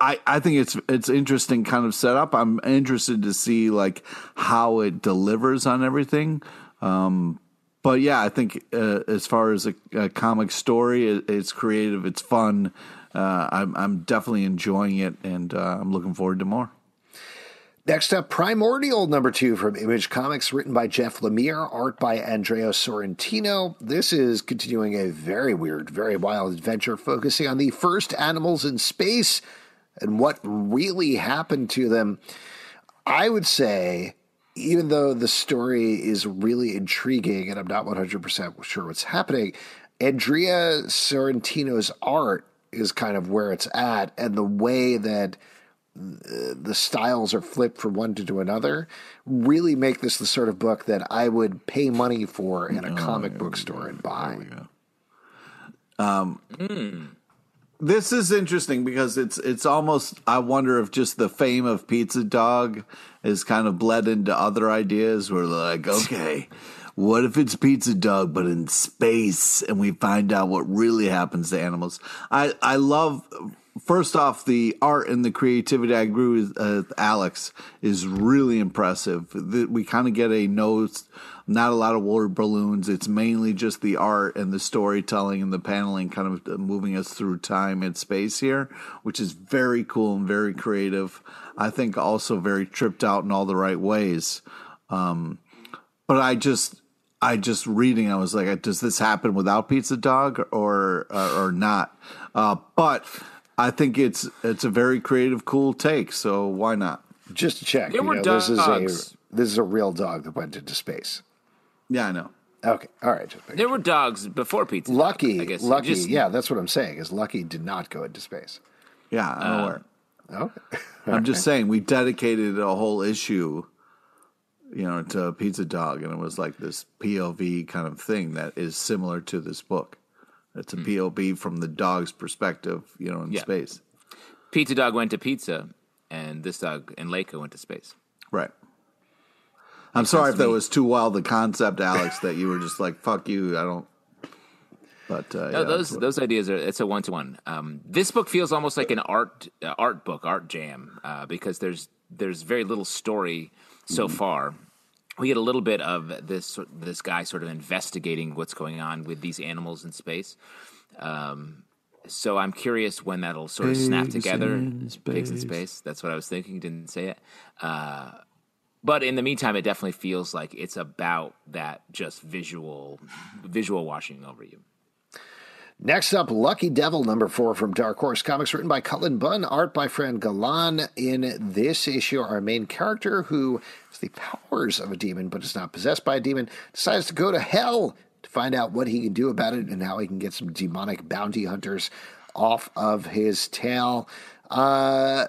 I, I think it's it's interesting kind of setup. I'm interested to see like how it delivers on everything. Um, but yeah, I think uh, as far as a, a comic story, it, it's creative, it's fun. Uh, I'm I'm definitely enjoying it, and uh, I'm looking forward to more. Next up, Primordial number two from Image Comics, written by Jeff Lemire, art by Andrea Sorrentino. This is continuing a very weird, very wild adventure focusing on the first animals in space and what really happened to them. I would say, even though the story is really intriguing and I'm not 100% sure what's happening, Andrea Sorrentino's art is kind of where it's at, and the way that the styles are flipped from one to, to another really make this the sort of book that I would pay money for in a comic book store and buy. Um, This is interesting because it's it's almost I wonder if just the fame of Pizza Dog is kind of bled into other ideas where they're like, okay, what if it's Pizza Dog but in space and we find out what really happens to animals? I I love first off, the art and the creativity, I agree with uh, Alex, is really impressive. We kind of get a nose, not a lot of water balloons. It's mainly just the art and the storytelling and the paneling kind of uh, moving us through time and space here, which is very cool and very creative. I think also very tripped out in all the right ways. Um, but I just I just reading, I was like, does this happen without Pizza Dog or uh, or not? Uh, but I think it's it's a very creative, cool take. So why not? Just check, There you were know, this is a this is a real dog that went into space. Yeah, I know. Okay, all right. Just There were dogs before Pizza. Dog, Lucky, I guess. Lucky, Just- yeah, that's what I'm saying. Is Lucky did not go into space. Yeah, I'm um, aware. Okay, I'm just saying we dedicated a whole issue, you know, to Pizza Dog, and it was like this POV kind of thing that is similar to this book. It's a POV from the dog's perspective, you know, in Yeah. space. Pizza Dog went to pizza, and this dog and Laika went to space. Right. I'm sorry if that me. was too wild the concept, Alex, that you were just like, fuck you, I don't. But uh, No, yeah, those that's- those ideas are it's a one to one. This book feels almost like an art uh, art book, art jam, uh, because there's there's very little story so Mm-hmm. far. We get a little bit of this this guy sort of investigating what's going on with these animals in space. Um, so I'm curious when that'll sort of snap together. in Pigs in space. space. That's what I was thinking. Didn't say it. Uh, but in the meantime, it definitely feels like it's about that just visual visual washing over you. Next up, Lucky Devil, number four from Dark Horse Comics, written by Cullen Bunn, art by Fran Galan. In this issue, our main character, who has the powers of a demon but is not possessed by a demon, decides to go to hell to find out what he can do about it and how he can get some demonic bounty hunters off of his tail. Uh,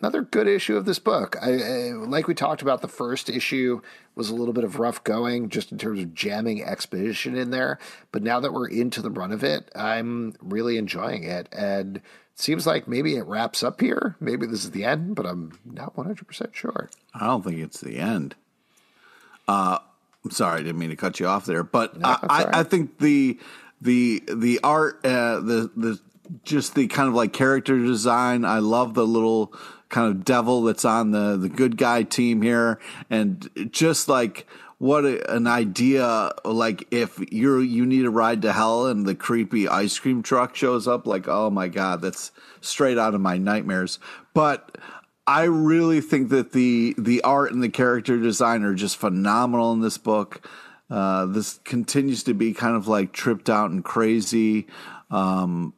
another good issue of this book. I, I, like we talked about, the first issue was a little bit of rough going, just in terms of jamming expedition in there. But now that we're into the run of it, I'm really enjoying it, and it seems like maybe it wraps up here. Maybe this is the end, but I'm not 100 percent sure. I don't think it's the end. Uh, I'm sorry, I didn't mean to cut you off there, but I, all right. I, I think the the the art, uh, the the just the kind of like character design. I love the little kind of devil that's on the the good guy team here, and just like what a, an idea! Like if you're you need a ride to hell, and the creepy ice cream truck shows up, like oh my god, that's straight out of my nightmares. But I really think that the the art and the character design are just phenomenal in this book. Uh, this continues to be kind of like tripped out and crazy. Um,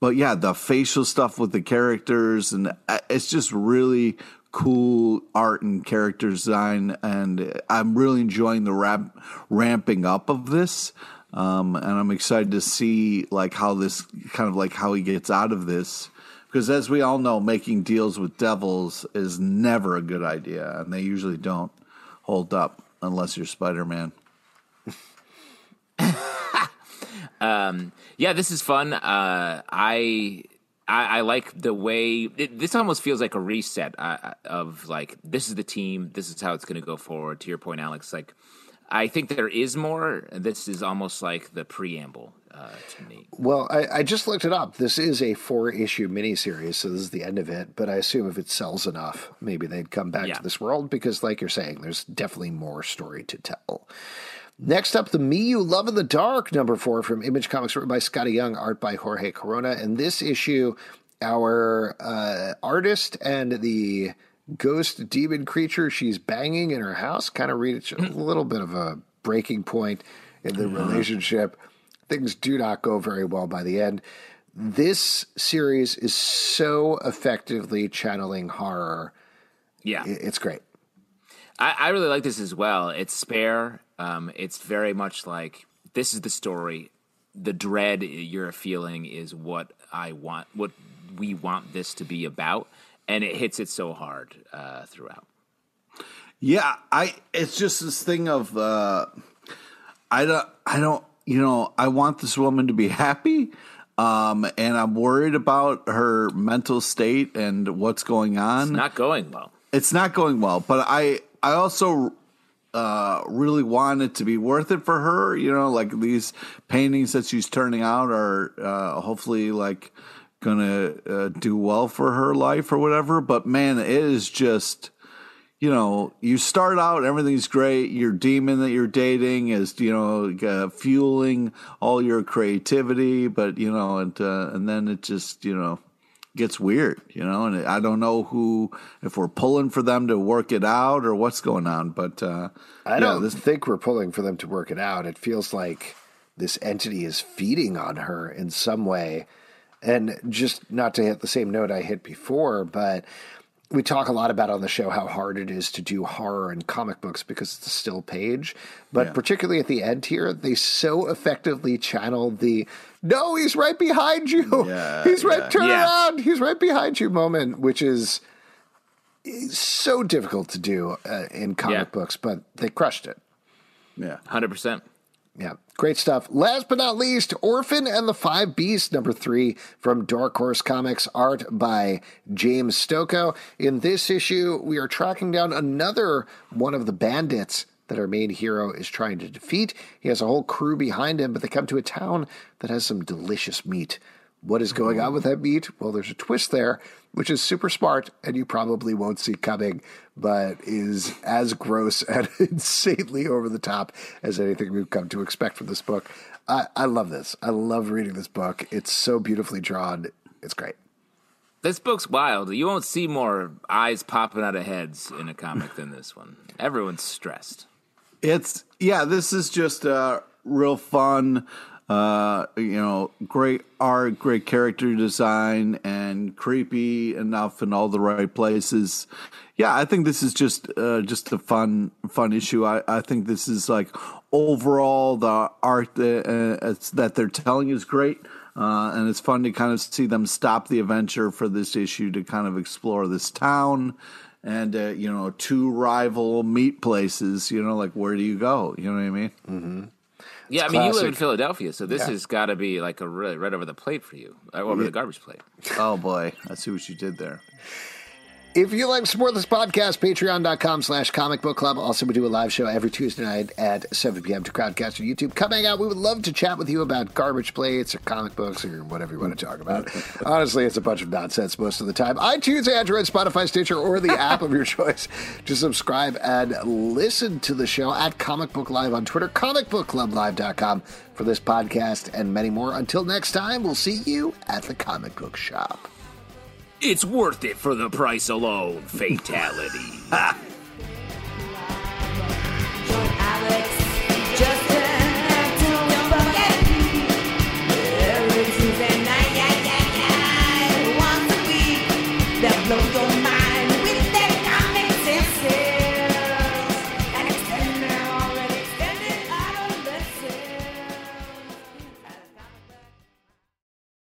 but yeah, the facial stuff with the characters and uh, it's just really cool art and character design. And I'm really enjoying the ramp, ramping up of this. Um, and I'm excited to see like how this kind of like how he gets out of this because as we all know, making deals with devils is never a good idea, and they usually don't hold up unless you're Spider Man. Yeah, this is fun. Uh, I, I I like the way it, this almost feels like a reset uh, of like this is the team. This is how it's going to go forward. To your point, Alex, like I think there is more. This is almost like the preamble uh, to me. Well, I, I just looked it up. This is a four issue miniseries, so this is the end of it. But I assume if it sells enough, maybe they'd come back Yeah. to this world because, like you're saying, there's definitely more story to tell. Next up, The Me You Love in the Dark, number four from Image Comics, written by Skottie Young, art by Jorge Corona. And this issue, our uh, artist and the ghost demon creature she's banging in her house kind of reach a little bit of a breaking point in the relationship. Things do not go very well by the end. This series is so effectively channeling horror. Yeah, It's great. I, I really like this as well. It's spare. Um, it's very much like this is the story. The dread you're feeling is what I want. What we want this to be about, and it hits it so hard uh, throughout. Yeah, I. It's just this thing of uh, I don't. I don't. You know, I want this woman to be happy, um, and I'm worried about her mental state and what's going on. Not going well. it's not going well, but I I also uh, really want it to be worth it for her. You know, like these paintings that she's turning out are uh, hopefully like gonna uh, do well for her life or whatever. But man, it is just you know, you start out, everything's great. Your demon that you're dating is, you know, uh, fueling all your creativity, but you know, and uh, and then it just, you know, gets weird, you know. And I don't know who, if we're pulling for them to work it out or what's going on, but uh, I don't this, think we're pulling for them to work it out. It feels like this entity is feeding on her in some way, and just not to hit the same note I hit before, but we talk a lot about on the show how hard it is to do horror in comic books because it's a still page. But yeah. particularly at the end here, they so effectively channel the no, he's right behind you. Yeah, he's right, yeah. turn around. He's right behind you moment, which is so difficult to do uh, in comic books, but they crushed it. Yeah, 100%. Yeah, great stuff. Last but not least, Orphan and the Five Beasts, number three from Dark Horse Comics, art by James Stokoe. In this issue, we are tracking down another one of the bandits that our main hero is trying to defeat. He has a whole crew behind him, but they come to a town that has some delicious meat. What is going on hmm. with that meat? Well, there's a twist there, which is super smart and you probably won't see coming, but is as gross and insanely over the top as anything we've come to expect from this book. I, I love this. I love reading this book. It's so beautifully drawn. It's great. This book's wild. You won't see more eyes popping out of heads in a comic than this one. Everyone's stressed. It's yeah. This is just a real fun uh, you know, great art, great character design, and creepy enough in all the right places. Yeah, I think this is just uh, just a fun fun issue. I, I think this is like overall the art that, uh, that they're telling is great. Uh, and it's fun to kind of see them stop the adventure for this issue to kind of explore this town and uh, you know two rival meat places you know like where do you go you know what i mean mm-hmm. Yeah, I mean, classic. you live in Philadelphia, so this yeah. has got to be like a really right over the plate for you, over yeah. the garbage plate. Oh boy, I see what you did there. If you like to support this podcast, patreon.com slash comic book club. Also, we do a live show every Tuesday night at 7 p.m. to Crowdcast on YouTube. Come hang out. We would love to chat with you about garbage plates or comic books or whatever you want to talk about. Honestly, it's a bunch of nonsense most of the time. iTunes, Android, Spotify, Stitcher, or the app of your choice to subscribe and listen to the show at Comic Book Live on Twitter, comicbookclublive.com for this podcast and many more. Until next time, we'll see you at the comic book shop. It's worth it for the price alone. Fatality. blow your mind.